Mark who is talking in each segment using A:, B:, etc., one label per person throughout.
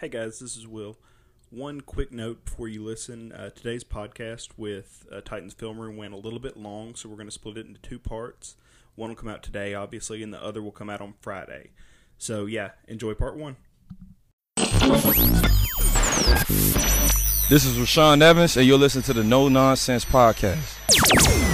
A: Hey guys, this is Will. One quick note before you listen. Uh, today's podcast with uh, Titans Film Room went a little bit long, so we're going to split it into two parts. One will come out today, obviously, and the other will come out on Friday. So, yeah, enjoy part one.
B: This is Rashaan Evans, and you're listening to the No Nonsense Podcast.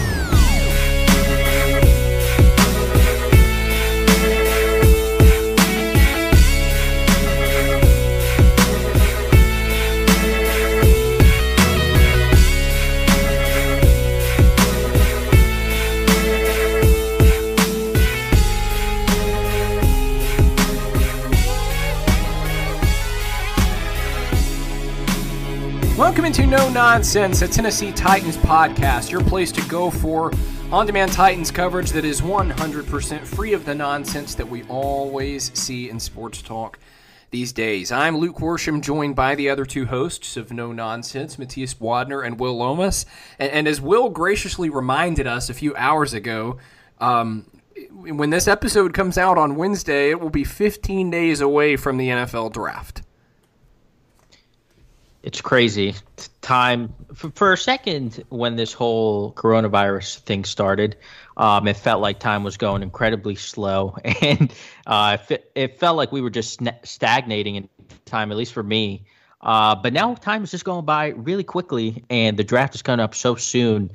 C: Welcome into No Nonsense, a Tennessee Titans podcast, your place to go for on demand Titans coverage that is 100% free of the nonsense that we always see in sports talk these days. I'm Luke Worsham, joined by the other two hosts of No Nonsense, Matthias Wadner and Will Lomas. And, and as Will graciously reminded us a few hours ago, um, when this episode comes out on Wednesday, it will be 15 days away from the NFL draft
D: it's crazy. Time for, for, a second when this whole coronavirus thing started um, it felt like time was going incredibly slow. And uh, it, felt like we were just stagnating in time at least for me. Uh, but now time is just going by really quickly and the draft is coming up so soon.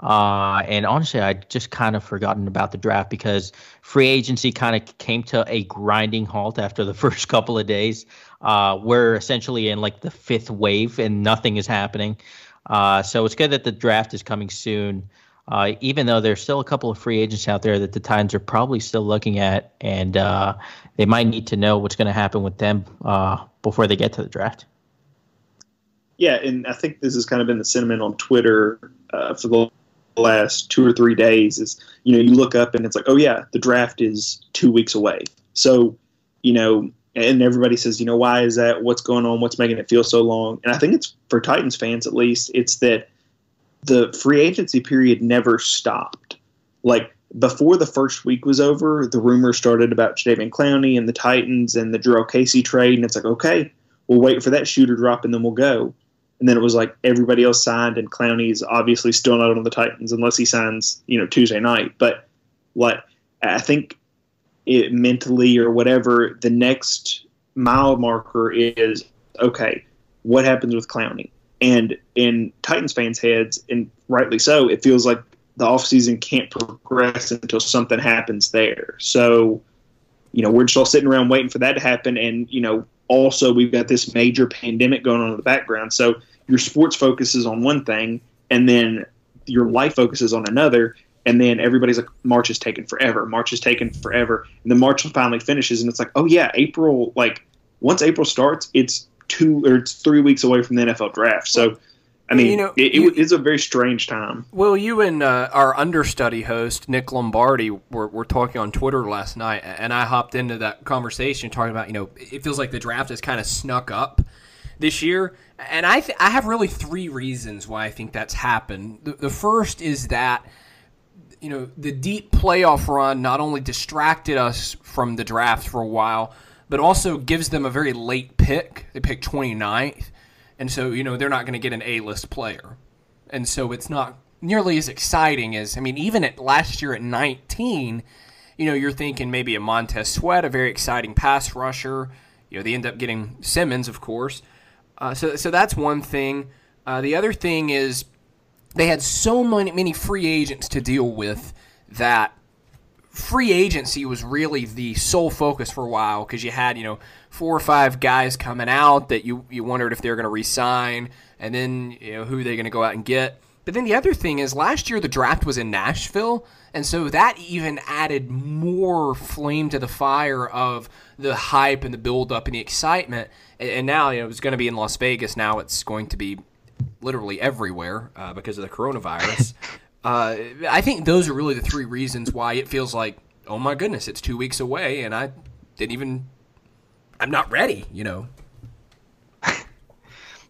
D: Uh, and honestly, I just kind of forgotten about the draft because free agency kind of came to a grinding halt after the first couple of days. Uh, we're essentially in like the fifth wave and nothing is happening. Uh, so it's good that the draft is coming soon. Uh, even though there's still a couple of free agents out there that the Titans are probably still looking at, and uh, they might need to know what's going to happen with them uh, before they get to the draft.
E: Yeah, and I think this has kind of been the sentiment on Twitter uh, for the last two or three days. Is you know you look up and it's like, oh yeah, the draft is two weeks away. So you know and everybody says, you know, why is that? What's going on? What's making it feel so long? And I think it's for Titans fans at least, it's that the free agency period never stopped. Like before the first week was over, the rumors started about Jadeveon Clowney and the Titans and the Jurrell Casey trade, and it's like, okay, we'll wait for that shooter drop and then we'll go. And then it was like everybody else signed, and Clowney is obviously still not on the Titans unless he signs, you know, Tuesday night. But what I think it mentally or whatever, the next mile marker is okay, what happens with Clowney? And in Titans fans' heads, and rightly so, it feels like the offseason can't progress until something happens there. So, you know, we're just all sitting around waiting for that to happen. And, you know, also we've got this major pandemic going on in the background. So your sports focuses on one thing and then your life focuses on another and then everybody's like march is taken forever march is taken forever and then march finally finishes and it's like oh yeah april like once april starts it's two or it's three weeks away from the nfl draft so I mean, you know, it, you, it's a very strange time.
C: Well, you and uh, our understudy host Nick Lombardi were, were talking on Twitter last night, and I hopped into that conversation talking about you know it feels like the draft has kind of snuck up this year, and I th- I have really three reasons why I think that's happened. The, the first is that you know, the deep playoff run not only distracted us from the draft for a while, but also gives them a very late pick. They pick 29th. And so, you know, they're not going to get an A list player. And so it's not nearly as exciting as, I mean, even at last year at 19, you know, you're thinking maybe a Montez Sweat, a very exciting pass rusher. You know, they end up getting Simmons, of course. Uh, so, so that's one thing. Uh, the other thing is they had so many many free agents to deal with that free agency was really the sole focus for a while because you had you know four or five guys coming out that you you wondered if they were going to resign and then you know who they going to go out and get But then the other thing is, last year the draft was in Nashville, and so that even added more flame to the fire of the hype and the build-up and the excitement. And now you know, it's going to be in Las Vegas. Now it's going to be literally everywhere uh, because of the coronavirus. uh, I think those are really the three reasons why it feels like, oh my goodness, it's two weeks away, and I didn't even, I'm not ready. You know.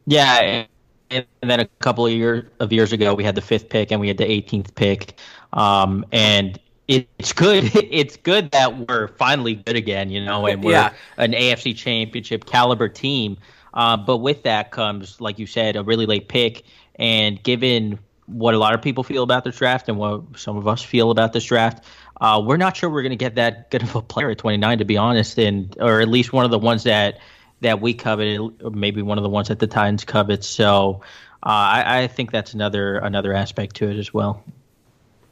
D: Yeah, and then a couple of years of years ago, we had the fifth pick and we had the 18th pick, um, and it's good. It's good that we're finally good again, you know, and we're yeah. an AFC Championship caliber team. Uh, but with that comes, like you said, a really late pick, and given what a lot of people feel about this draft and what some of us feel about this draft, uh, we're not sure we're going to get that good of a player at 29, to be honest, and or at least one of the ones that that we coveted, maybe one of the ones that the Titans covet. So uh, I, I, think that's another another aspect to it as well.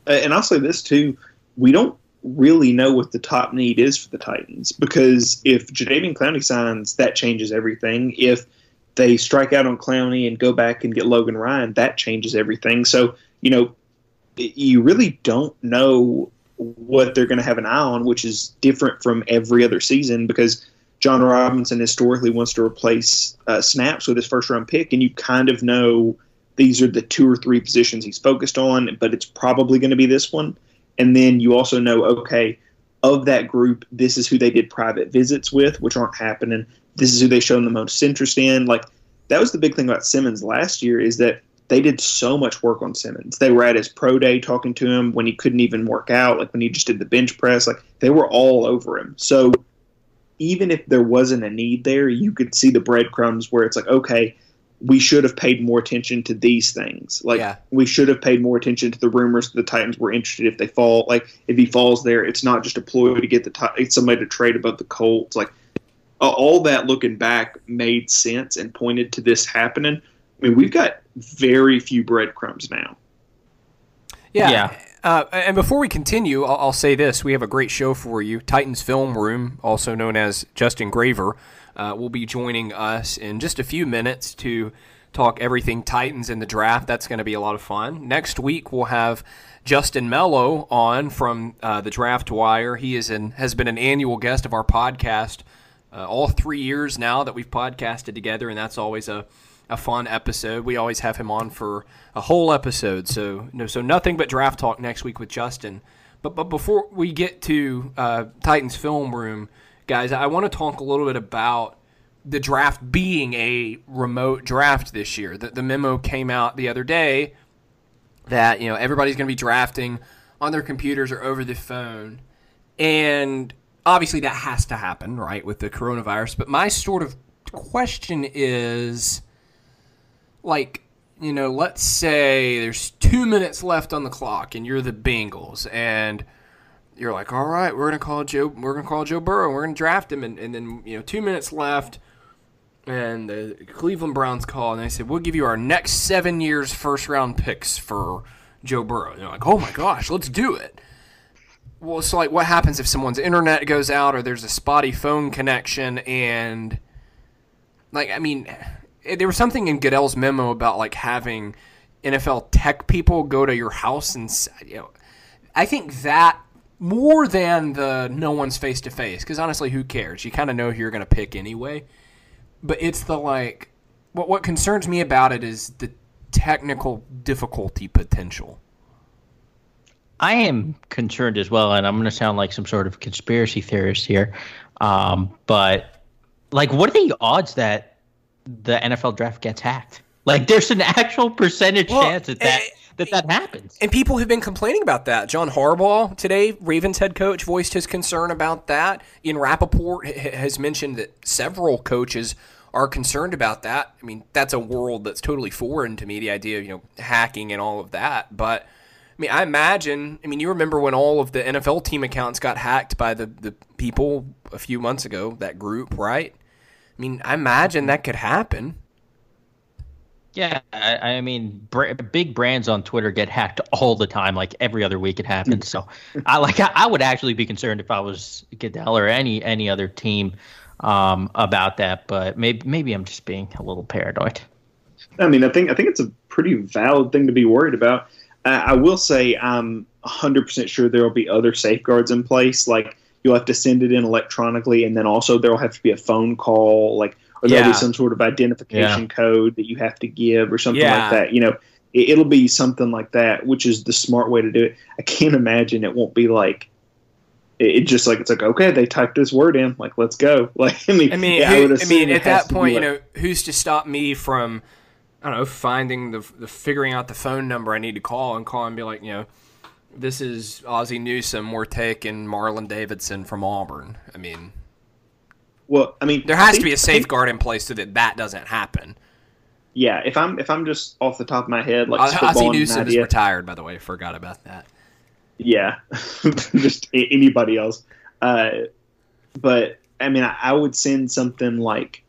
E: And I'll say this too: we don't really know what the top need is for the Titans because if Jadeveon Clowney signs, that changes everything. If they strike out on Clowney and go back and get Logan Ryan, that changes everything. So you know, you really don't know what they're going to have an eye on, which is different from every other season because Jon Robinson historically wants to replace uh, snaps with his first round pick, and you kind of know these are the two or three positions he's focused on, but it's probably going to be this one. And then you also know, okay, of that group, this is who they did private visits with, which aren't happening. This is who they shown the most interest in. Like that was the big thing about Simmons last year is that they did so much work on Simmons. They were at his pro day talking to him when he couldn't even work out, like when he just did the bench press. Like they were all over him. So even if there wasn't a need there, you could see the breadcrumbs where it's like, okay, we should have paid more attention to these things. Like yeah. we should have paid more attention to the rumors that the Titans were interested if they fall. Like if he falls there, it's not just a ploy to get the somebody to trade above the Colts. Like all that looking back made sense and pointed to this happening. I mean, we've got very few breadcrumbs now.
C: Yeah. yeah. Uh, and before we continue, I'll, I'll, say this: we have a great show for you. Titans Film Room, also known as Justin Graver, uh, will be joining us in just a few minutes to talk everything Titans in the draft. That's going to be a lot of fun. Next week we'll have Justin Melo on from uh, the Draft Wire. He is an, has been an annual guest of our podcast uh, all three years now that we've podcasted together, and that's always a a fun episode. We always have him on for a whole episode. So no, so nothing but draft talk next week with Justin. But but before we get to uh, Titans film room, guys, I want to talk a little bit about the draft being a remote draft this year. The, the memo came out the other day that you know everybody's going to be drafting on their computers or over the phone, and obviously that has to happen, right, with the coronavirus. But my sort of question is like you know, let's say there's two minutes left on the clock, and you're the Bengals, and you're like, all right, we're gonna call Joe, we're gonna call Joe Burrow, we're gonna draft him, and, and then you know, two minutes left, and the Cleveland Browns call, and they say, we'll give you our next seven years first round picks for Joe Burrow. And you're like, oh my gosh, let's do it. Well, so like, what happens if someone's internet goes out, or there's a spotty phone connection, and like, I mean there was something in Goodell's memo about like having NFL tech people go to your house and you know, I think that more than the no one's face to face because honestly, who cares? You kind of know who you're going to pick anyway. But it's the like what what concerns me about it is the technical difficulty potential.
D: I am concerned as well, and I'm going to sound like some sort of conspiracy theorist here. Um, but like, what are the odds that the NFL draft gets hacked. Like there's an actual percentage well, chance that that, that that happens.
C: And people have been complaining about that. John Harbaugh today, Ravens head coach, voiced his concern about that. Ian Rapoport has mentioned that several coaches are concerned about that. I mean, that's a world that's totally foreign to me, the idea of, you know, hacking and all of that. But I mean, I imagine, I mean, you remember when all of the NFL team accounts got hacked by the, the people a few months ago, that group, right? I mean, I imagine that could happen.
D: Yeah, I, I mean, br- big brands on Twitter get hacked all the time. Like every other week, it happens. so, I like I, I, would actually be concerned if I was Goodell or any any other team um, about that. But maybe maybe I'm just being a little paranoid.
E: I mean, I think I think it's a pretty valid thing to be worried about. Uh, I will say I'm 100% sure there will be other safeguards in place. Like you'll have to send it in electronically, and then also there will have to be a phone call, like or there'll
C: Yeah.
E: be some sort of identification
D: Yeah.
E: code that you have to give or something
C: Yeah.
E: like that. You know, it, it'll be something like that, which is the smart way to do it. I can't imagine it won't be like. It just like it's like okay, they typed this word in, like let's go. Like I mean,
C: I mean,
E: yeah,
C: who-
E: would
C: I, mean, at that point, you know, who's to stop me from, I don't know, finding the, the figuring out the phone number I need to call and call and be like, you know, this is Ozzie Newsome. We're taking Marlon Davidson from Auburn. I mean,
E: well, I mean,
C: there has to
E: think-
C: be a
E: I think-
C: safeguard in place so that that doesn't happen.
E: Yeah, if I'm if I'm just off the top of my head, like
C: Ozzie
E: spitballing an
C: Newsome is retired, by the way. Forgot about that.
E: yeah, just anybody else. Uh, but I mean, I, I would send something like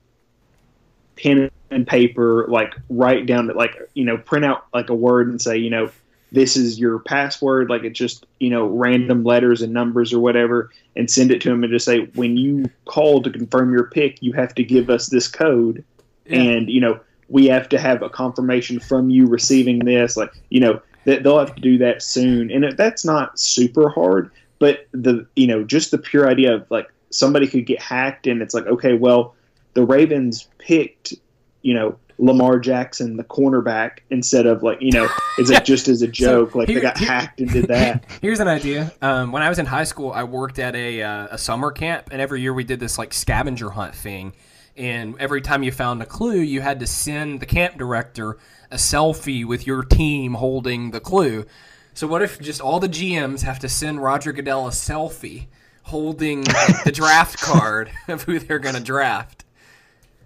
E: pen and paper, like write down, like you know, print out like a word and say, you know, this is your password. Like it's just you know random letters and numbers or whatever, and send it to them and just say, when you call to confirm your pick, you have to give us this code, and you know we have to have a confirmation from you receiving this. Like you know that they'll have to do that soon, and that's not super hard. But the you know just the pure idea of like somebody could get hacked, and it's like okay, well the Ravens picked you know Lamar Jackson, the cornerback, instead of like you know it's like just as a joke, like
C: here-
E: they got
C: here-
E: hacked and did that.
C: Here's an idea. Um, when I was in high school, I worked at a, uh, a summer camp, and every year we did this like scavenger hunt thing. And every time you found a clue, you had to send the camp director a selfie with your team holding the clue. So what if just all the GMs have to send Roger Goodell a selfie holding the draft card of who they're going to draft?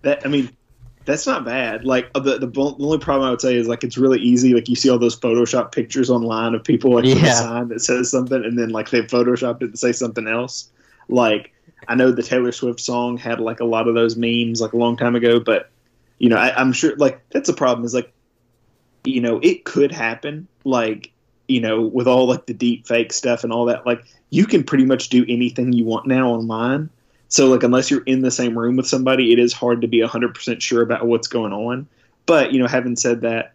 E: That I mean, that's not bad. Like uh, the, the the only problem I would say is like it's really easy. Like you see all those Photoshop pictures online of people like with a sign that says something, and then like they photoshopped it to say something else. Like I know the Taylor Swift song had like a lot of those memes like a long time ago, but you know I, I'm sure like that's the problem is like you know it could happen like you know with all like the deep fake stuff and all that like you can pretty much do anything you want now online so like unless you're in the same room with somebody, it is hard to be 100% sure about what's going on. But, you know, having said that,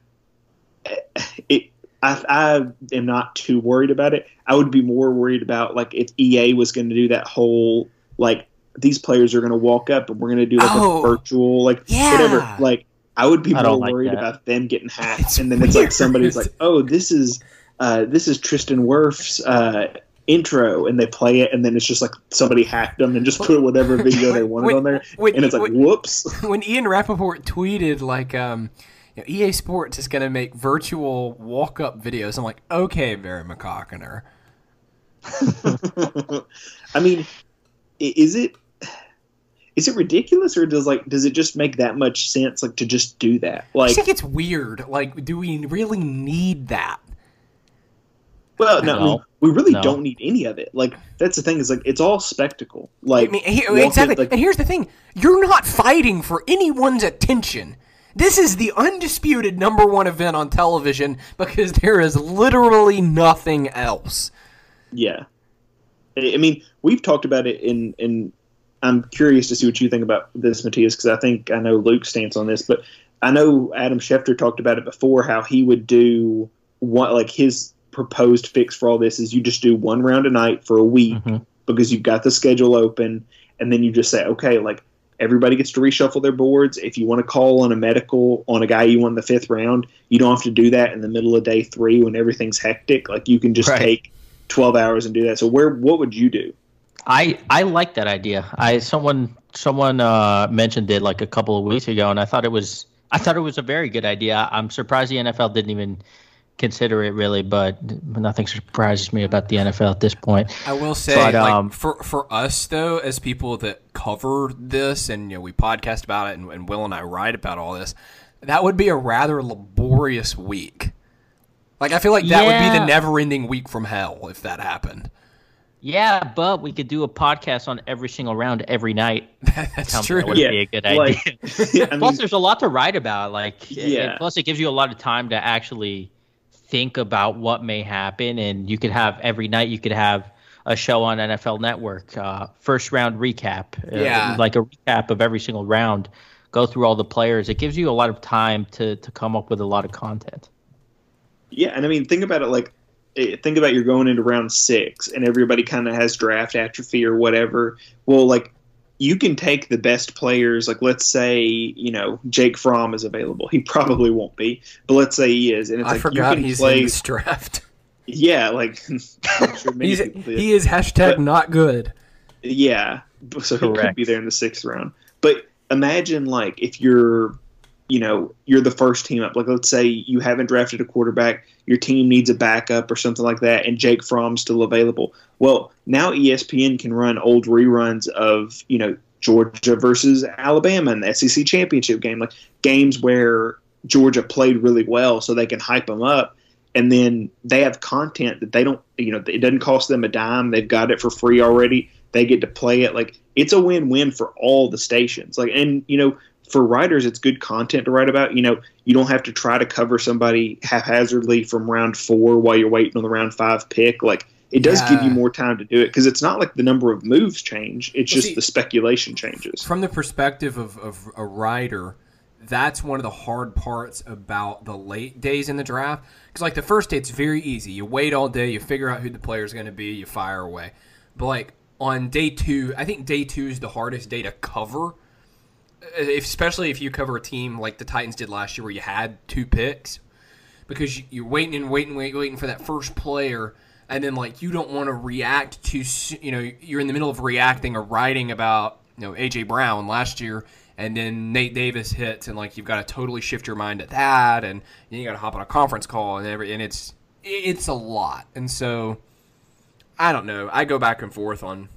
E: it I, I am not too worried about it. I would be more worried about like if EA was going to do that whole like these players are going to walk up and we're going to do like
C: Oh,
E: a virtual like
C: yeah.
E: whatever like I would be
D: I
E: more
D: don't like
E: worried
D: that.
E: about them getting hacked
C: It's
E: and then it's like somebody's like oh this is uh, this is Tristan Wirfs' uh, intro and they play it and then it's just like somebody hacked them and just put whatever video they wanted
C: Wait,
E: on there
C: wait,
E: and it's like
C: wait.
E: whoops
C: when Ian Rapoport tweeted like um you know, EA Sports is going to make virtual walk-up videos, I'm like, okay, Barry McCockiner.
E: I mean, is it is it ridiculous or does like does it just make that much sense like to just do that? Like,
C: just think it's weird. Like, do we really need that?
E: Well, no, I mean,
D: No.
E: we really
D: No.
E: don't need any of it. Like, that's the thing is like it's all spectacle. Like,
C: I mean, he-
E: walking,
C: exactly.
E: like-
C: and here's the thing: you're not fighting for anyone's attention. This is the undisputed number one event on television because there is literally nothing else.
E: Yeah, I I mean, we've talked about it in in. I'm curious to see what you think about this, Matthias, because I think I know Luke's stance on this, but I know Adam Schefter talked about it before. How he would do one like his proposed fix for all this is you just do one round a night for a week
D: Mhm.
E: because you've got the schedule open, and then you just say, okay, like everybody gets to reshuffle their boards. If you want to call on a medical on a guy you won the fifth round, you don't have to do that in the middle of day three when everything's hectic. Like you can just
D: Right.
E: take 12 hours and do that. So where what would you do?
D: I I like that idea. I someone someone uh, mentioned it like a couple of weeks ago, and I thought it was I thought it was a very good idea. I'm surprised the NFL didn't even consider it really, but nothing surprises me about the NFL at this point.
C: I will say,
D: But,
C: like,
D: um,
C: for for us though, as people that cover this and you know we podcast about it, and, and Will and I write about all this, that would be a rather laborious week. Like I feel like that would be the never-ending week from hell if that happened.
D: Yeah, but we could do a podcast on every single round every night.
C: That's
D: Tell
C: true.
D: that would
E: Yeah,
D: be a good
E: like-
D: idea.
E: I
D: plus,
E: mean,
D: there's a lot to write about. Like,
E: Yeah.
D: plus it gives you a lot of time to actually think about what may happen, and you could have every night. You could have a show on NFL Network, uh, first round recap, uh, like a recap of every single round go through all the players. It gives you a lot of time to to come up with a lot of content.
E: Yeah, and I mean, think about it like eh, think about you're going into round six and everybody kind of has draft atrophy or whatever. Well, like you can take the best players. Like let's say you know Jake Fromm is available. He probably won't be, but let's say he is, and it's
C: I
E: like
C: forgot
E: you can
C: he's
E: play.
C: in this draft.
E: Yeah, like I'm sure many
C: He's,
E: people did.
C: he is hashtag
E: But-
C: not good.
E: Yeah, so he could be there in the sixth round. But imagine like if you're, you know, you're the first team up. Like let's say you haven't drafted a quarterback, your team needs a backup or something like that, and Jake Fromm's still available. Well, now ESPN can run old reruns of you know Georgia versus Alabama in the SEC championship game, like games where Georgia played really well, so they can hype them up. And then they have content that they don't, you know, it doesn't cost them a dime. They've got it for free already they get to play it like it's a win-win for all the stations like and you know for writers it's good content to write about you know you don't have to try to cover somebody haphazardly from round four while you're waiting on the round five pick like it does give you more time to do it because it's not like the number of moves change it's
C: Well,
E: just
C: see-
E: the speculation changes
C: From the perspective of, of a writer, that's one of the hard parts about the late days in the draft. Because, like, the first day, it's very easy. You wait all day, you figure out who the player is going to be, you fire away. But, like, on day two, I think day two is the hardest day to cover. Uh, especially if you cover a team like the Titans did last year where you had two picks. Because you- you're waiting and waiting, waiting, waiting for that first player. And then, like, you don't want to react to, you know, you're in the middle of reacting or writing about, you know, A.J. Brown last year. And then Nate Davis hits, and like you've got to totally shift your mind at that, and you got to hop on a conference call, and every, and it's it's a lot, and so I don't know. I go back and forth on.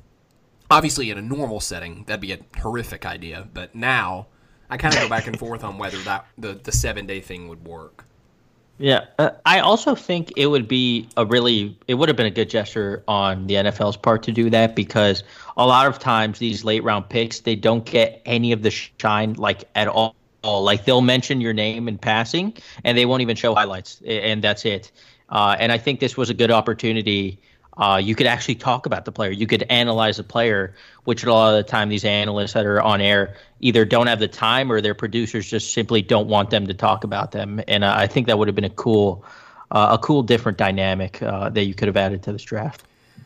C: Obviously, in a normal setting, that'd be a horrific idea. But now, I kind of go back and forth on whether that the the seven day thing would work.
D: Yeah, uh, I also think it would be a really it would have been a good gesture on the NFL's part to do that because a lot of times these late round picks they don't get any of the shine like at all. Like they'll mention your name in passing and they won't even show highlights and that's it. Uh, and I think this was a good opportunity. Uh, you could actually talk about the player. You could analyze the player, which a lot of the time these analysts that are on air either don't have the time or their producers just simply don't want them to talk about them. And uh, I think that would have been a cool, uh, a cool different dynamic uh, that you could have added to this draft.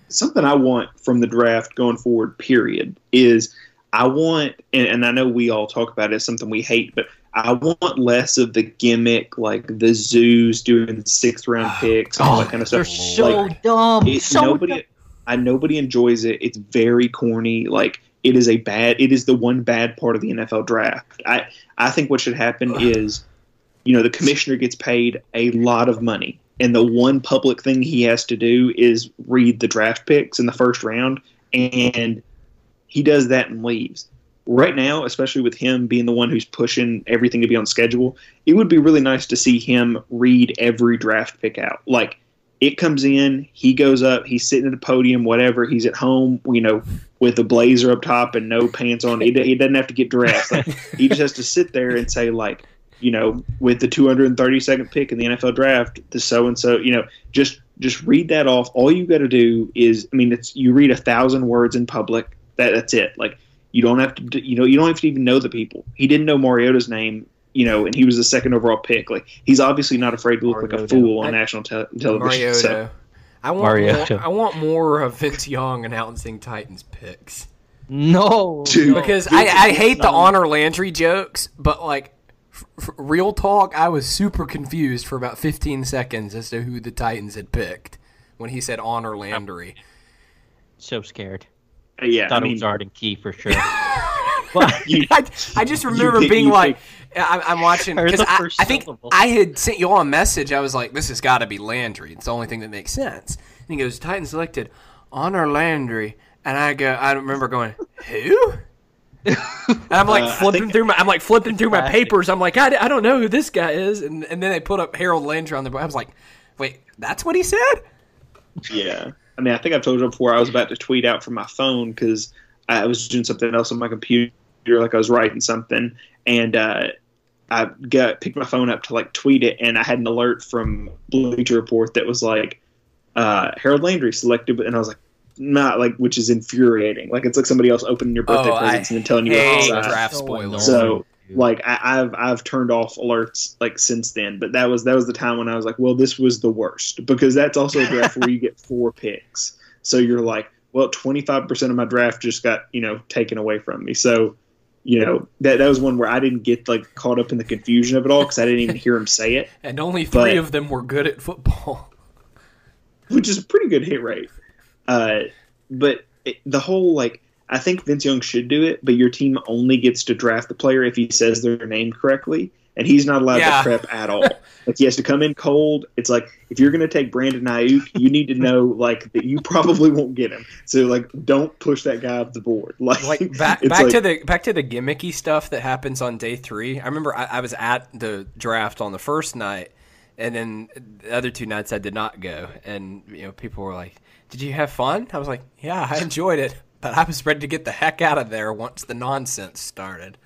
E: something I want from the draft going forward, period, is I want, and, and I know we all talk about it as something we hate, but I want less of the gimmick, like the zoos doing sixth round picks, all that kind of stuff.
D: They're
E: stuff.
D: so
E: Like,
D: dumb.
E: it,
D: so
E: nobody,
D: dumb.
E: I nobody enjoys it. It's very corny. Like it is a bad. It is the one bad part of the NFL draft. I I think what should happen is, you know, the commissioner gets paid a lot of money, and the one public thing he has to do is read the draft picks in the first round, and he does that and leaves. Right now, especially with him being the one who's pushing everything to be on schedule, it would be really nice to see him read every draft pick out. Like it comes in, he goes up, he's sitting at the podium, whatever. He's at home, you know, with a blazer up top and no pants on. He, he doesn't have to get dressed. Like, he just has to sit there and say, like, you know, with the 232nd pick in the NFL draft, the so and so, you know, just just read that off. All you got to do is, I mean, it's you read a thousand words in public. That that's it. Like you don't have to, you know, you don't have to even know the people. He didn't know Mariota's name, you know, and he was the second overall pick. Like he's obviously not afraid to look like a fool on
C: I-
E: national te- television.
C: Mariota.
E: So,
C: I want
D: Mariota.
C: more, I want more of Vince Young announcing Titans picks
D: No,
E: Dude.
C: because I, I hate the honor Landry jokes, but like f- f- real talk, I was super confused for about 15 seconds as to who the Titans had picked when he said honor Landry.
D: so scared.
E: Yeah,
D: Thought
E: I
D: it was Arden Key for sure. but
E: you,
C: I, I just remember
E: pick-
C: being
E: you
C: like, I, I'm watching because I, I think
D: syllable.
C: I had sent you all a message. I was like, this has got to be Landry. It's the only thing that makes sense. And he goes, Titan selected honor Landry, and I go, I remember going, who? And I'm like
E: Uh,
C: flipping
E: think-
C: through my, I'm like flipping through my papers. I'm like, I, I don't know who this guy is, and and then they put up Harold Landry on the. I was like, wait, that's what he said.
E: Yeah. I mean, I think I've told you before. I was about to tweet out from my phone because I was doing something else on my computer, like I was writing something, and uh, I got picked my phone up to like tweet it, and I had an alert from Bleacher Report that was like uh, Harold Landry selected, and I was like, not like, which is infuriating. Like it's like somebody else opening your birthday
C: Oh, I
E: presents and then telling you
C: hate
E: what's
C: draft
D: So
C: spoilers.
E: So like I, I've I've turned off alerts like since then. But that was that was the time when I was like, well, this was the worst because that's also a draft where you get four picks. So you're like, well, 25 percent of my draft just got you know taken away from me. So you know that that was one where I didn't get like caught up in the confusion of it all because I didn't even hear him say it,
C: And only three
E: But-
C: of them were good at football.
E: which is a pretty good hit rate. Uh, but it, the whole like I think Vince Young should do it, but your team only gets to draft the player if he says their name correctly, and he's not allowed
C: Yeah.
E: to prep at all. like he has to come in cold. It's like if you're going to take Brandon Aiyuk, you need to know like that you probably won't get him. So like don't push that guy off the board. Like
C: like back back
E: like-
C: to the back to the gimmicky stuff that happens on day three. I remember I, I was at the draft on the first night, and then the other two nights I did not go. And you know, people were like, "Did you have fun?" I was like, "Yeah, I enjoyed it." But I was ready to get the heck out of there once the nonsense started.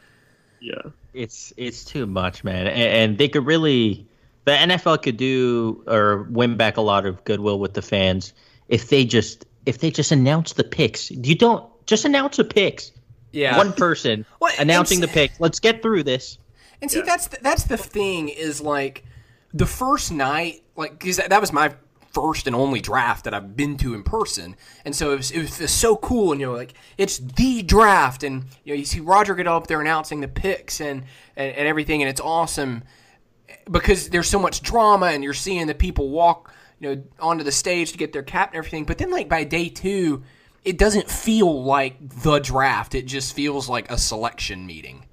E: yeah.
D: It's it's too much, man, and, and they could really, the NFL could do or win back a lot of goodwill with the fans if they just if they just announce the picks. You don't just announce the picks.
C: Yeah,
D: One person
C: Well,
D: announcing the
C: it's-
D: picks. Let's get through this.
C: And see,
E: Yeah.
C: that's the, that's the thing is like the first night, like because that, that was my first and only draft that I've been to in person, and so it was, it was so cool. And you know, like it's the draft, and you know, you see Roger get up there announcing the picks and and, and everything, and it's awesome because there's so much drama, and you're seeing the people walk, you know, onto the stage to get their cap and everything. But then, like by day two. It doesn't feel like the draft. It just feels like a selection meeting.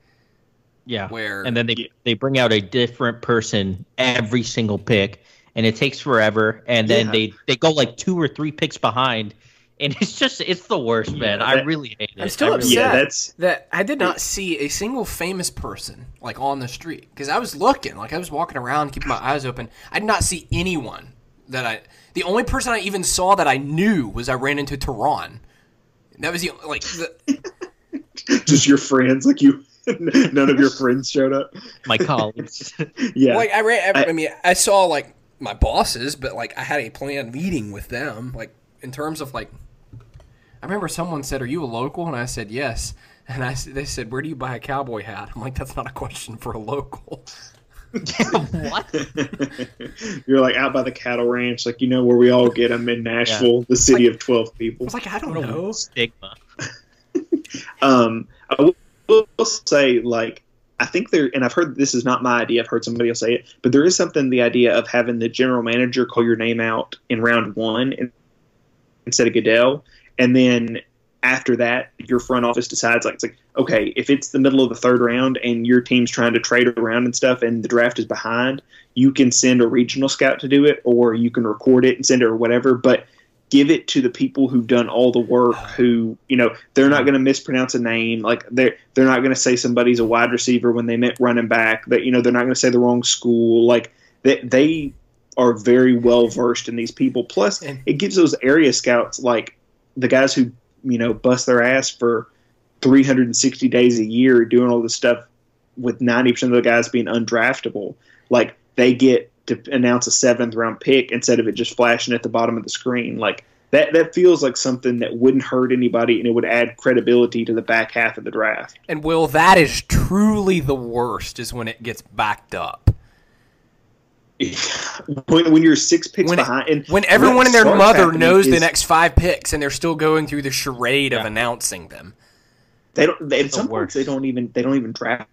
D: Yeah.
C: Where-
D: and then they they bring out a different person every single pick, and it takes forever. And then
E: Yeah.
D: they they go like two or three picks behind, and it's just it's the worst, man. I really hate it.
C: I'm still
D: really-
C: upset
E: Yeah, that's-
C: that I did not see a single famous person like on the street because I was looking, like I was walking around, keeping my eyes open. I did not see anyone that I. The only person I even saw that I knew was I ran into Tehran. That was the like. The,
E: Just your friends, like you. None of your friends showed up.
D: My colleagues.
E: Yeah.
C: Like I ran. I,
E: I-
C: I mean, I saw like my bosses, but like I had a planned meeting with them. Like in terms of like, I remember someone said, "Are you a local?" And I said, "Yes." And I they said, "Where do you buy a cowboy hat?" I'm like, "That's not a question for a local."
D: what?
E: You're like out by the cattle ranch, like you know where we all get them in Nashville, the city of twelve
C: I
E: people.
C: was like, "I don't know."
D: stigma.
E: Um, I will say, like, I think there, and I've heard this is not my idea. I've heard somebody else say it, but there is something the idea of having the general manager call your name out in round one instead of Goodell, and then after that, your front office decides, like, it's like, okay, if it's the middle of the third round and your team's trying to trade around and stuff, and the draft is behind, you can send a regional scout to do it, or you can record it and send it or whatever, but give it to the people who've done all the work who you know they're not going to mispronounce a name like they're they're not going to say somebody's a wide receiver when they meant running back that you know they're not going to say the wrong school like they, they are very well versed in these people. Plus it gives those area scouts like the guys who you know bust their ass for 360 days a year doing all this stuff with 90% of the guys being undraftable like they get to announce a seventh round pick instead of it just flashing at the bottom of the screen. Like that, that feels like something that wouldn't hurt anybody and it would add credibility to the back half of the draft.
C: And Will, that is truly the worst. Is when it gets backed up.
E: when, when you're six picks
C: When, it-
E: behind, and
C: when everyone and their mother
E: happening
C: knows the next five picks, and they're still going through the charade of announcing them.
E: They don't. They, at some
D: worst.
E: points, they don't even they don't even draft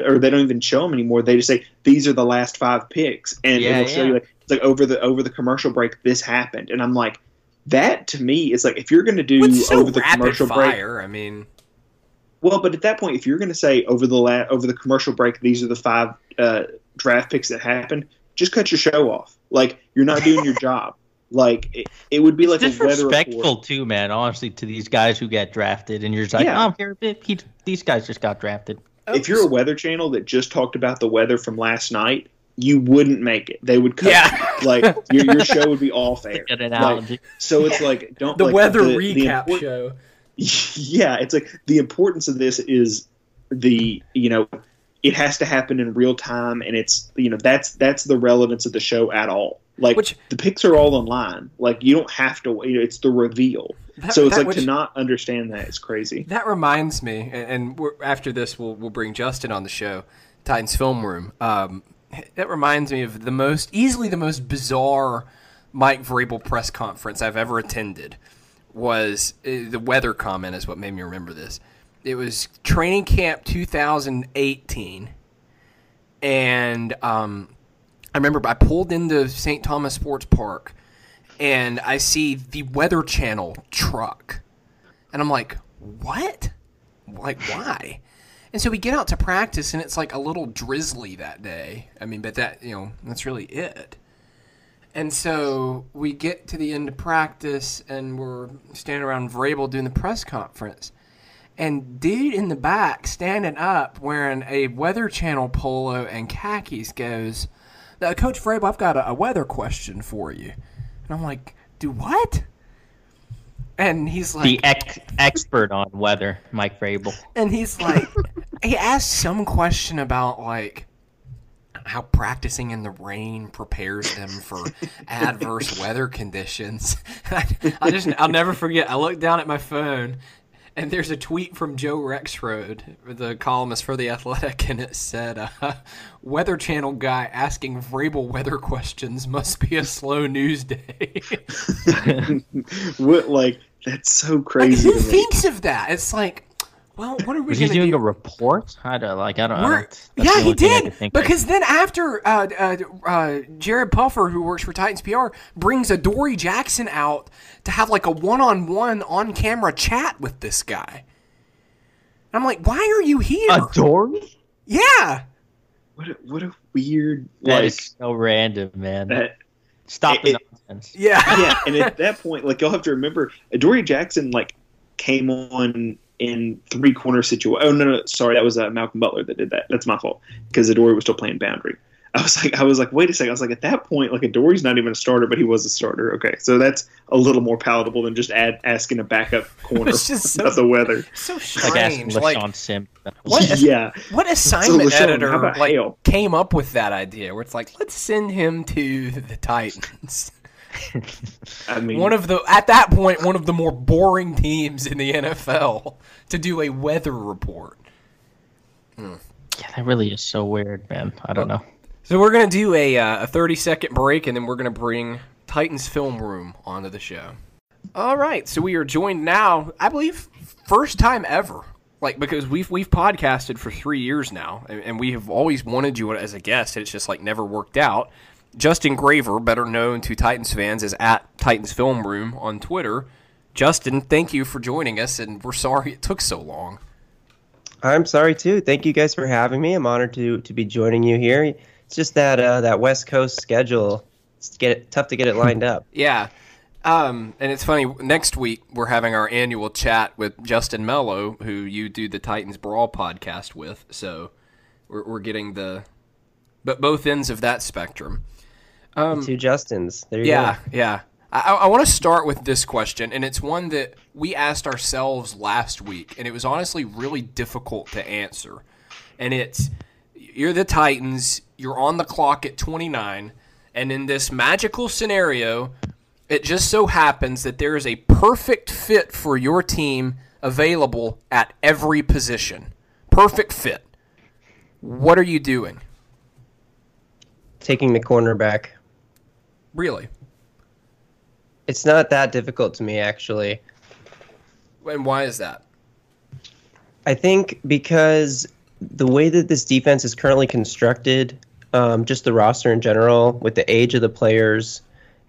E: or they don't even show them anymore. They just say these are the last five picks, and
D: Yeah,
E: it'll show
D: yeah.
E: you like it's like over the over the commercial break this happened, and I'm like. That to me is like if you're going to do
C: so
E: over the commercial break.
C: I mean,
E: Well, but at that point, if you're going to say over the la- over the commercial break, these are the five uh, draft picks that happened, just cut your show off. Like you're not doing your job. Like it, it would be like a weather
D: Disrespectful
E: report.
D: too, man. Honestly, to these guys who get drafted, and you're just like,
E: Yeah.
D: oh, here, he, these guys just got drafted.
E: Oh, if you're a weather channel that just talked about the weather from last night, you wouldn't make it. They would cut.
C: Yeah.
E: like your, your show would be off air.
D: An
E: Like,
D: analogy.
E: so it's like don't
C: the
E: like,
C: weather
E: the- the
C: recap
E: import-
C: show.
E: yeah, it's like the importance of this is the you know it has to happen in real time, and it's you know that's that's the relevance of the show at all. Like
C: Which-
E: the picks are all online. Like you don't have to. You know, it's the reveal.
C: That-
E: so it's like
C: which-
E: to not understand that is crazy.
C: That reminds me, and, and we're, after this, we'll we'll bring Justin on the show, Titans Film Room. Um, that reminds me of the most easily the most bizarre Mike Vrabel press conference I've ever attended. Was uh, the weather comment is what made me remember this. It was training camp 2018, and um, I remember I pulled into St. Thomas Sports Park, and I see the Weather Channel truck. And I'm like, what? Like, why? And so we get out to practice, and it's like a little drizzly that day. I mean, but that, you know, that's really it. And so we get to the end of practice, and we're standing around Vrabel doing the press conference. And dude in the back, standing up, wearing a Weather Channel polo and khakis, goes, "Uh, Coach Vrabel, I've got a, a weather question for you. And I'm like, do what? And he's like,
D: The ex- expert on weather, Mike Vrabel.
C: and he's like, he asked some question about like how practicing in the rain prepares them for adverse weather conditions. I, I just, I'll never forget. I looked down at my phone, and there's a tweet from Joe Rexrode, the columnist for the Athletic, and it said, uh, "Weather Channel guy asking Vrabel weather questions must be a slow news day."
E: what like that's so
C: like,
E: crazy.
C: who
E: to me.
C: thinks of that? It's like, well, what are we
D: Was he
C: gonna
D: doing
C: do?
D: a report? I don't like. I don't. I don't
C: yeah, he
D: only thing I could
C: did.
D: think of.
C: Because then after uh, uh, uh, Jared Puffer, who works for Titans PR, brings Adoree Jackson out to have like a one-on-one on-camera chat with this guy. And I'm like, why are you here?
D: a Dory?
C: yeah.
E: What a, what a weird
D: That
E: like
D: is so random, man.
E: that.
D: Stop the
E: it-
D: nonsense.
C: Yeah.
E: yeah, and at that point, like you'll have to remember, Dory Jackson like came on in three corner situation. Oh no, no, sorry, that was uh, Malcolm Butler that did that. That's my fault because Adoree was still playing boundary. I was like, I was like, wait a second. I was like, at that point, like Adoree's not even a starter, but he was a starter. Okay, so that's a little more palatable than just add, asking a backup corner
C: It's just so-
E: about the weather.
C: So
D: Like asking
C: strange. Like,
D: LaShawn Sims.
C: What?
E: yeah,
C: what assignment
E: LaShawn,
C: editor like
E: Hale?
C: came up with that idea? Where it's like, let's send him to the Titans.
E: I mean,
C: one of the at that point one of the more boring teams in the NFL to do a weather report.
D: Yeah, that really is so weird, man. I don't know.
C: So we're gonna do a uh, a thirty second break, and then we're gonna bring Titans Film Room onto the show. All right, so we are joined now, I believe, first time ever. Like because we've we've podcasted for three years now, and, and we have always wanted you as a guest. and It's just like never worked out. Justin Graver, better known to Titans fans as at Titans Film Room on Twitter. Justin, thank you for joining us, and we're sorry it took so long.
F: I'm sorry too. Thank you guys for having me. I'm honored to to be joining you here. It's just that uh, that West Coast schedule. It's get it, tough to get it lined up.
C: Yeah. Um, and it's funny, next week we're having our annual chat with Justin Melo, who you do the Titans Brawl podcast with. So we're, we're getting the but both ends of that spectrum.
F: Um, Two Justins. There you
C: Yeah,
F: go.
C: yeah. I, I want to start with this question, and it's one that we asked ourselves last week, and it was honestly really difficult to answer. And it's you're the Titans, you're on the clock at 29, and in this magical scenario, it just so happens that there is a perfect fit for your team available at every position. Perfect fit. What are you doing?
F: Taking the cornerback.
C: Really?
F: It's not that difficult to me actually.
C: And why is that?
F: I think because the way that this defense is currently constructed, um, just the roster in general, with the age of the players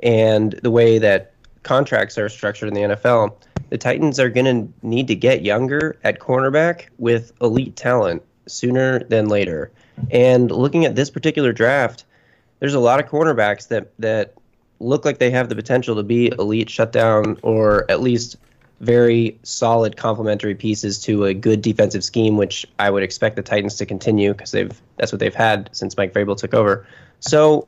F: and the way that contracts are structured in the NFL, the Titans are going to need to get younger at cornerback with elite talent sooner than later. And looking at this particular draft, there's a lot of cornerbacks that that look like they have the potential to be elite shutdown or at least very solid complementary pieces to a good defensive scheme, which I would expect the Titans to continue because they've that's what they've had since Mike Vrabel took over. So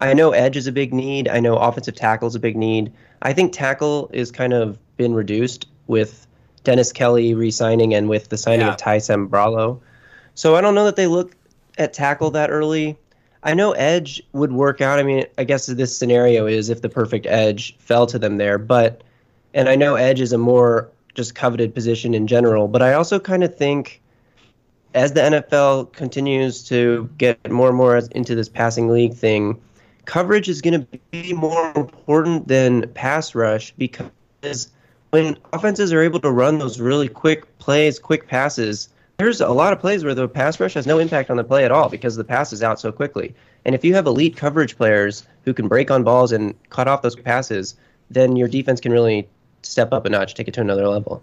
F: I know edge is a big need. I know offensive tackle is a big need. I think tackle is kind of been reduced with Dennis Kelly re-signing and with the signing
C: Yeah.
F: of Ty Sambrailo. So I don't know that they look at tackle that early. I know edge would work out. I mean, I guess this scenario is if the perfect edge fell to them there, but and I know edge is a more just coveted position in general, but I also kind of think as the NFL continues to get more and more into this passing league thing, coverage is going to be more important than pass rush because when offenses are able to run those really quick plays, quick passes, there's a lot of plays where the pass rush has no impact on the play at all because the pass is out so quickly. And if you have elite coverage players who can break on balls and cut off those passes, then your defense can really step up a notch, take it to another level.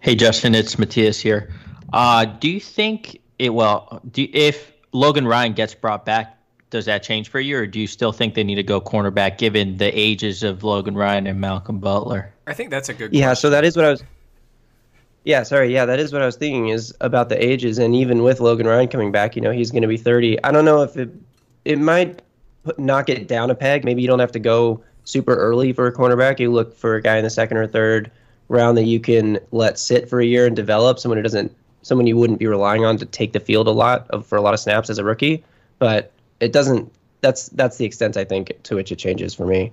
D: Hey, Justin, it's Matthias here. Uh, do you think it? Well, do if Logan Ryan gets brought back, does that change for you, or do you still think they need to go cornerback given the ages of Logan Ryan and Malcolm Butler?
C: I think that's a good.
F: Yeah,
C: question.
F: so that is what I was. Yeah, sorry. Yeah, that is what I was thinking is about the ages, and even with Logan Ryan coming back, you know, he's going to be 30. I don't know if it it might put, knock it down a peg. Maybe you don't have to go super early for a cornerback. You look for a guy in the second or third round that you can let sit for a year and develop. Someone who doesn't, someone you wouldn't be relying on to take the field a lot of, for a lot of snaps as a rookie. But it doesn't. That's that's the extent I think to which it changes for me.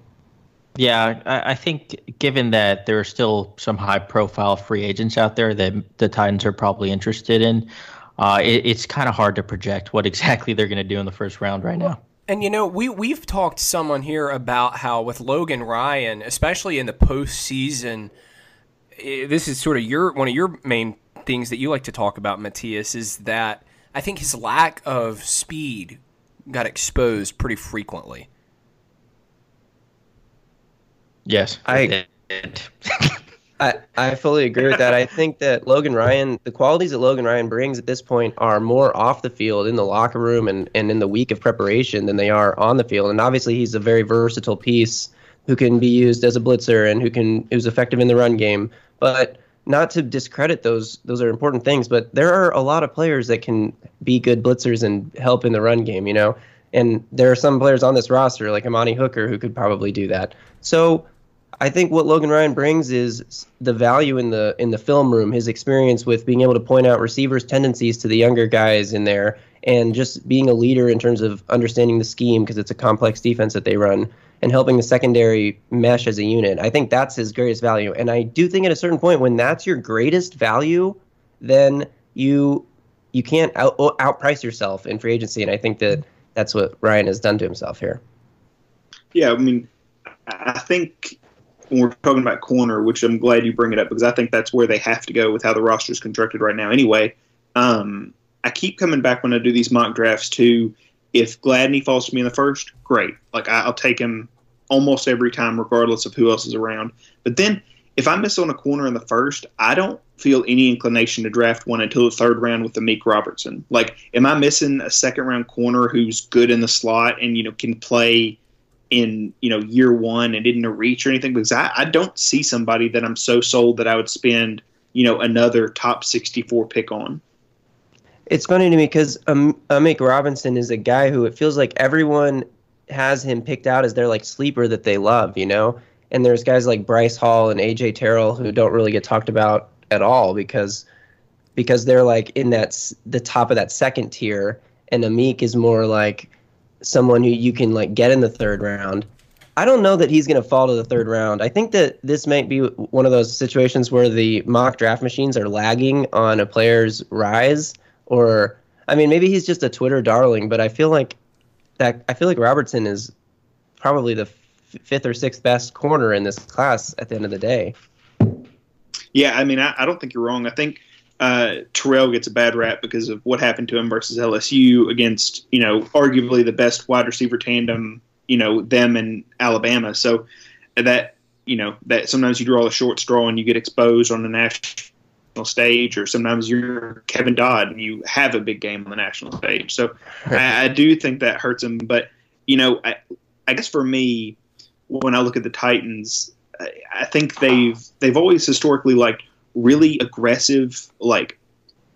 D: Yeah, I, I think given that there are still some high-profile free agents out there that the Titans are probably interested in, uh, it, it's kind of hard to project what exactly they're going to do in the first round right now.
C: And you know, we we've talked some on here about how with Logan Ryan, especially in the postseason, this is sort of your one of your main things that you like to talk about, Matthias, is that I think his lack of speed got exposed pretty frequently.
D: Yes,
F: I I, I fully agree with that. I think that Logan Ryan, the qualities that Logan Ryan brings at this point are more off the field in the locker room and, and in the week of preparation than they are on the field. And obviously, he's a very versatile piece who can be used as a blitzer and who can who's effective in the run game. But not to discredit those those are important things, but there are a lot of players that can be good blitzers and help in the run game, you know. And there are some players on this roster like Amani Hooker who could probably do that. So I think what Logan Ryan brings is the value in the in the film room, his experience with being able to point out receivers' tendencies to the younger guys in there, and just being a leader in terms of understanding the scheme because it's a complex defense that they run, and helping the secondary mesh as a unit. I think that's his greatest value, and I do think at a certain point when that's your greatest value, then you you can't out outprice yourself in free agency, and I think that that's what Ryan has done to himself here.
E: Yeah, I mean, I think when we're talking about corner, which I'm glad you bring it up because I think that's where they have to go with how the roster is constructed right now. Anyway, um, I keep coming back when I do these mock drafts to if Gladney falls to me in the first, great. Like I'll take him almost every time, regardless of who else is around. But then if I miss on a corner in the first, I don't feel any inclination to draft one until the third round with the Meek Robertson. Like, am I missing a second round corner who's good in the slot and you know can play? In you know year one and didn't reach or anything because I, I don't see somebody that I'm so sold that I would spend you know another top 64 pick on.
F: It's funny to me because um, Amik Robertson is a guy who it feels like everyone has him picked out as their like sleeper that they love, you know. And there's guys like Bryce Hall and AJ Terrell who don't really get talked about at all because because they're like in that the top of that second tier, and Amik is more like someone who you can like get in the third round. I don't know that he's going to fall to the third round. I think that this might be one of those situations where the mock draft machines are lagging on a player's rise, or I mean, maybe he's just a Twitter darling. But I feel like that I feel like Robertson is probably the f- fifth or sixth best corner in this class at the end of the day.
E: Yeah, I mean, I, I don't think you're wrong. I think uh, Terrell gets a bad rap because of what happened to him versus LSU against, you know, arguably the best wide receiver tandem, you know, them and Alabama. So that, you know, that sometimes you draw a short straw and you get exposed on the national stage, or sometimes you're Kevin Dodd and you have a big game on the national stage. So I, I do think that hurts him. But, you know, I, I guess for me, when I look at the Titans, I, I think they've they've always historically liked – really aggressive, like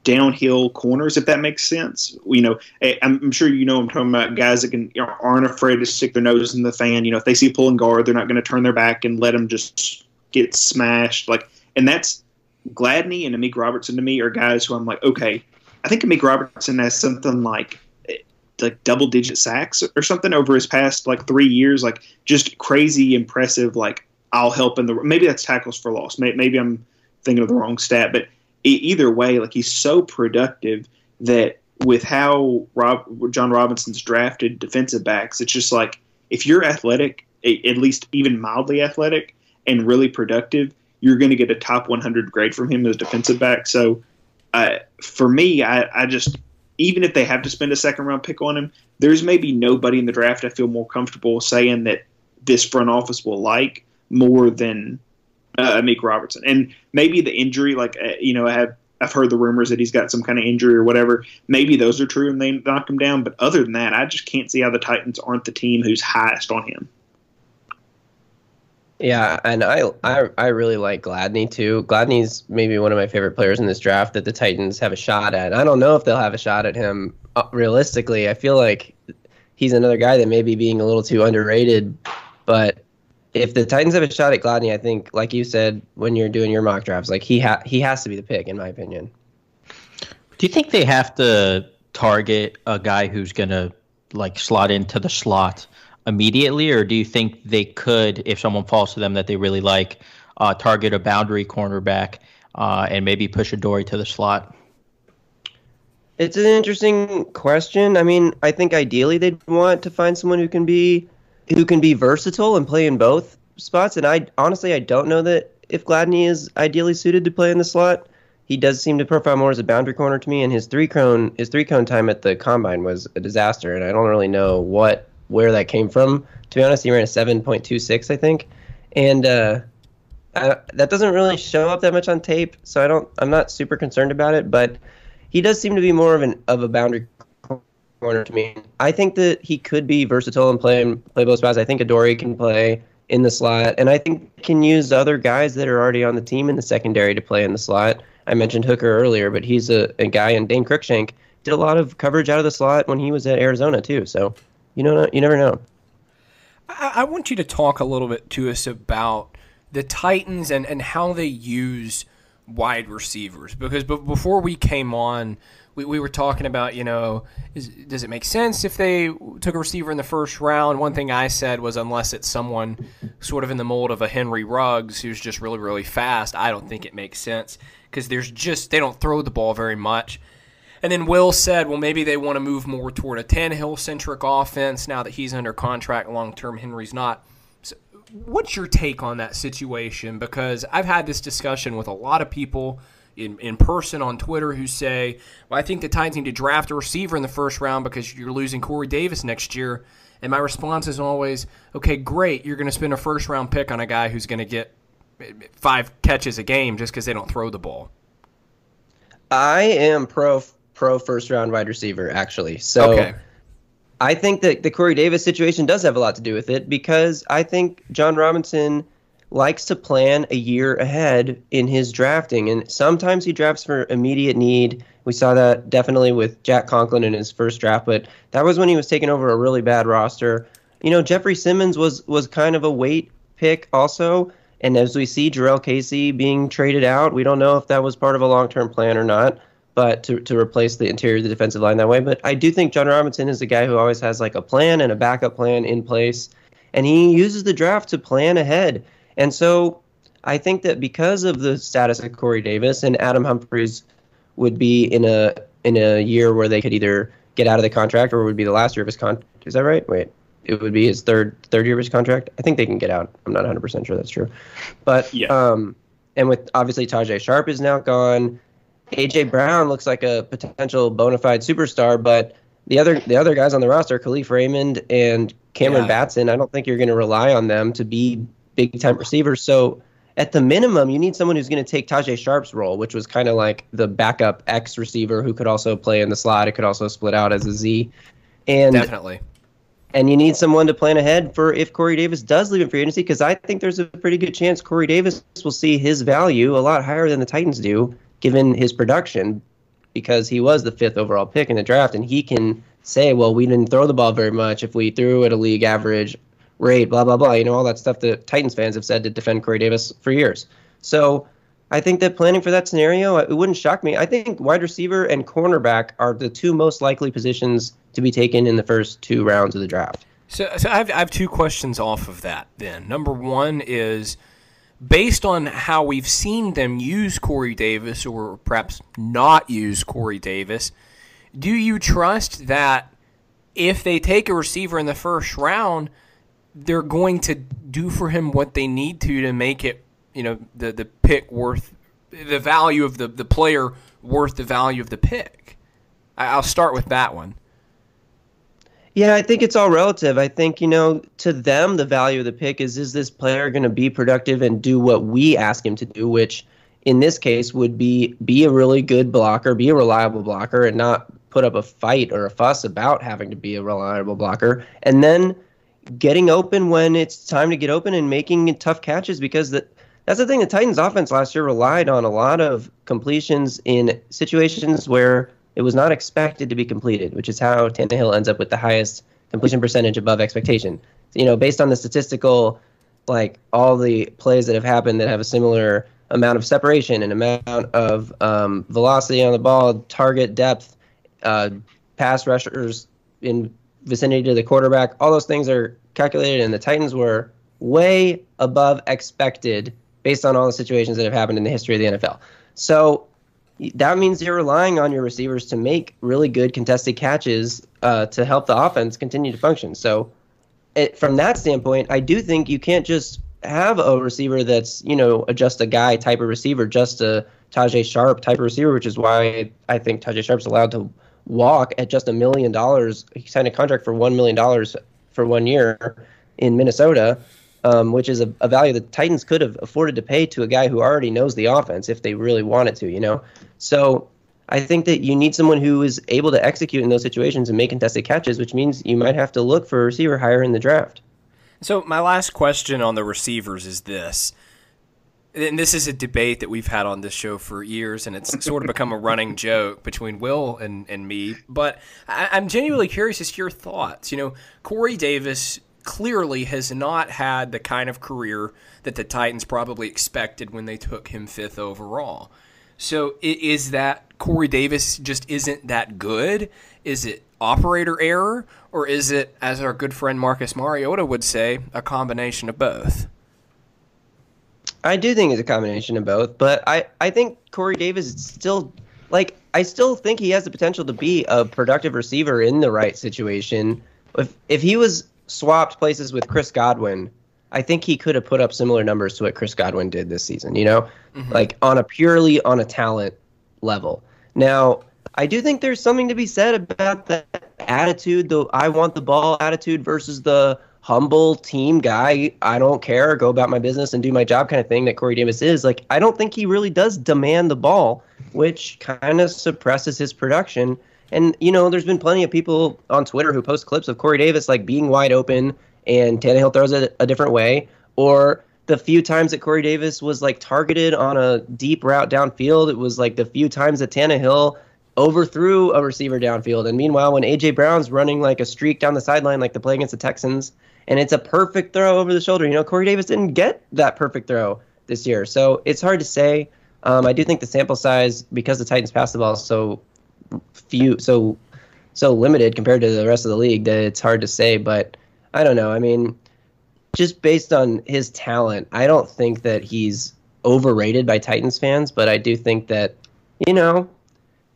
E: downhill corners, if that makes sense. You know, I'm sure you know I'm talking about guys that can aren't afraid to stick their nose in the fan. You know, if they see pulling guard, they're not going to turn their back and let them just get smashed. Like, and that's Gladney and Amik Robertson to me are guys who I'm like, okay, I think Amik Robertson has something like eh, like double digit sacks or something over his past like three years. Like just crazy impressive. Like I'll help in the maybe that's tackles for loss. Maybe I'm thinking of the wrong stat, but either way, like he's so productive that with how Rob, Jon Robinson's drafted defensive backs, it's just like if you're athletic, at least even mildly athletic, and really productive, you're going to get a top 100 grade from him as defensive back. So uh, for me, I, I just even if they have to spend a second round pick on him, there's maybe nobody in the draft I feel more comfortable saying that this front office will like more than uh, Meek Robertson. And maybe the injury, like uh, you know, I have I've heard the rumors that he's got some kind of injury or whatever. Maybe those are true and they knock him down. But other than that, I just can't see how the Titans aren't the team who's highest on him.
F: Yeah, and I, I I really like Gladney too. Gladney's maybe one of my favorite players in this draft that the Titans have a shot at. I don't know if they'll have a shot at him uh, realistically. I feel like he's another guy that may be being a little too underrated, but if the Titans have a shot at Gladney, I think, like you said when you're doing your mock drafts, like he ha- he has to be the pick in my opinion.
D: Do you think they have to target a guy who's gonna like slot into the slot immediately, or do you think they could, if someone falls to them that they really like, uh, target a boundary cornerback uh, and maybe push Adoree' to the slot?
F: It's an interesting question. I mean, I think ideally they'd want to find someone who can be who can be versatile and play in both spots. And I honestly I don't know that if Gladney is ideally suited to play in the slot. He does seem to profile more as a boundary corner to me, and his three cone his three cone time at the combine was a disaster, and I don't really know what where that came from. To be honest, he ran a seven point two six, I think, and uh, I, that doesn't really show up that much on tape, so I don't I'm not super concerned about it. But he does seem to be more of an of a boundary corner to me. I think that he could be versatile and play play both spots. I think Adoree' can play in the slot, and I think can use other guys that are already on the team in the secondary to play in the slot. I mentioned Hooker earlier, but he's a, a guy, and Dane Cruikshank did a lot of coverage out of the slot when he was at Arizona too. So you know, you never know.
C: I, I want you to talk a little bit to us about the Titans and, and how they use wide receivers because before we came on we, we were talking about, you know, is, does it make sense if they took a receiver in the first round? One thing I said was unless it's someone sort of in the mold of a Henry Ruggs who's just really, really fast, I don't think it makes sense because there's just, they don't throw the ball very much. And then Will said, well, maybe they want to move more toward a Tannehill centric offense now that he's under contract long term. Henry's not. What's your take on that situation? Because I've had this discussion with a lot of people in, in person on Twitter who say, well, I think the Titans need to draft a receiver in the first round because you're losing Corey Davis next year. And my response is always, okay, great. You're going to spend a first round pick on a guy who's going to get eh, five catches a game just because they don't throw the ball.
F: I am pro pro first round wide receiver actually. So okay. I think that the Corey Davis situation does have a lot to do with it because I think Jon Robinson – likes to plan a year ahead in his drafting, and sometimes he drafts for immediate need. We saw that definitely with Jack Conklin in his first draft, but that was when he was taking over a really bad roster. You know, Jeffery Simmons was was kind of a wait pick also, and as we see Jurrell Casey being traded out, we don't know if that was part of a long term plan or not. But to, to replace the interior of the defensive line that way. But I do think Jon Robinson is a guy who always has like a plan and a backup plan in place. And he uses the draft to plan ahead. And so I think that because of the status of Corey Davis and Adam Humphries would be in a in a year where they could either get out of the contract or would be the last year of his contract. Is that right? Wait, it would be his third third year of his contract. I think they can get out. I'm not 100 percent sure that's true, but yeah. um, and with obviously Tajae Sharpe is now gone. AJ Brown looks like a potential bona fide superstar, but the other the other guys on the roster, Kalif Raymond and Cameron yeah. Batson, I don't think you're going to rely on them to be big time receivers. So at the minimum, you need someone who's going to take Tajae Sharpe's role, which was kind of like the backup X receiver who could also play in the slot. It could also split out as a Z. And
C: definitely.
F: And you need someone to plan ahead for if Corey Davis does leave in free agency, because I think there's a pretty good chance Corey Davis will see his value a lot higher than the Titans do, given his production, because he was the fifth overall pick in the draft, and he can say, well, we didn't throw the ball very much. If we threw at a league average, rate, blah blah blah. You know all that stuff that Titans fans have said to defend Corey Davis for years. So I think that planning for that scenario, uh, it wouldn't shock me. I think wide receiver and cornerback are the two most likely positions to be taken in the first two rounds of the draft.
C: So, so I, have, I have two questions off of that then. Number one is based on how we've seen them use Corey Davis or perhaps not use Corey Davis, do you trust that if they take a receiver in the first round, they're going to do for him what they need to to make it, you know, the, the pick worth the value of the, the player worth the value of the pick? I'll start with that one.
F: Yeah, I think it's all relative. I think, you know, to them, the value of the pick is is this player going to be productive and do what we ask him to do, which in this case would be be a really good blocker, be a reliable blocker, and not put up a fight or a fuss about having to be a reliable blocker. And then getting open when it's time to get open and making tough catches because the, that's the thing. The Titans' offense last year relied on a lot of completions in situations where it was not expected to be completed, which is how Tannehill ends up with the highest completion percentage above expectation. You know, based on the statistical, like all the plays that have happened that have a similar amount of separation and amount of um, velocity on the ball, target depth, uh, pass rushers in vicinity to the quarterback, all those things are calculated, and the Titans were way above expected based on all the situations that have happened in the history of the NFL. So that means you're relying on your receivers to make really good contested catches uh, to help the offense continue to function. So, it, from that standpoint, I do think you can't just have a receiver that's you know a just a guy type of receiver, just a Tajae Sharpe type of receiver, which is why I think Tajae Sharpe's allowed to walk at just a million dollars. He signed a contract for one million dollars for one year in Minnesota um, which is a, a, value the Titans could have afforded to pay to a guy who already knows the offense if they really wanted to, you know? So I think that you need someone who is able to execute in those situations and make contested catches, which means you might have to look for a receiver higher in the draft.
C: So my last question on the receivers is this. And this is a debate that we've had on this show for years, and it's sort of become a running joke between Will and, and me. But I, I'm genuinely curious as to your thoughts. You know, Corey Davis clearly has not had the kind of career that the Titans probably expected when they took him fifth overall. So is that Corey Davis just isn't that good? Is it operator error, or is it, as our good friend Marcus Mariota would say, a combination of both?
F: I do think it's a combination of both, but I, I think Corey Davis is still like I still think he has the potential to be a productive receiver in the right situation. If if he was swapped places with Chris Godwin, I think he could have put up similar numbers to what Chris Godwin did this season, you know? Mm-hmm. Like on a purely on a talent level. Now, I do think there's something to be said about the attitude, the I want the ball attitude versus the humble team guy, I don't care, go about my business and do my job kind of thing that Corey Davis is. Like, I don't think he really does demand the ball, which kind of suppresses his production and you know, there's been plenty of people on Twitter who post clips of Corey Davis like being wide open and Tannehill throws it a different way, or the few times that Corey Davis was like targeted on a deep route downfield, it was like the few times that Tannehill overthrew a receiver downfield. And meanwhile, when AJ Brown's running like a streak down the sideline, like the play against the Texans, and it's a perfect throw over the shoulder, you know, Corey Davis didn't get that perfect throw this year. So it's hard to say. Um, I do think the sample size, because the Titans pass the ball so few so so limited compared to the rest of the league that it's hard to say. But I don't know. I mean, just based on his talent, I don't think that he's overrated by Titans fans. But I do think that you know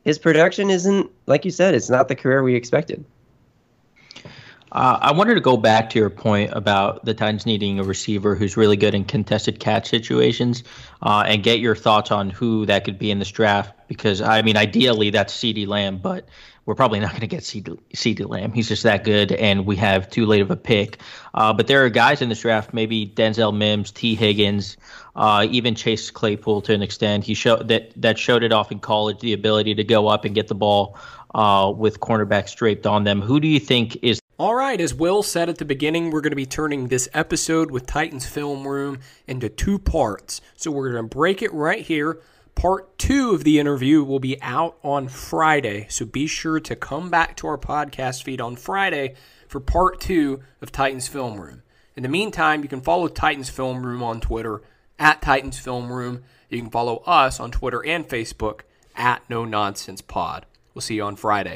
F: his production isn't like you said. It's not the career we expected.
D: Uh, I wanted to go back to your point about the Titans needing a receiver who's really good in contested catch situations, uh, and get your thoughts on who that could be in this draft. Because I mean, ideally that's CeeDee Lamb, but we're probably not going to get CeeDee Lamb. He's just that good, and we have too late of a pick. Uh, but there are guys in this draft, maybe Denzel Mims, Tee Higgins, uh, even Chase Claypool to an extent. He showed that that showed it off in college, the ability to go up and get the ball uh, with cornerbacks draped on them. Who do you think is
C: all right, as Will said at the beginning, we're going to be turning this episode with Titans Film Room into two parts. So we're going to break it right here. Part two of the interview will be out on Friday. So be sure to come back to our podcast feed on Friday for part two of Titans Film Room. In the meantime, you can follow Titans Film Room on Twitter at Titans Film Room. You can follow us on Twitter and Facebook at No Nonsense Pod. We'll see you on Friday.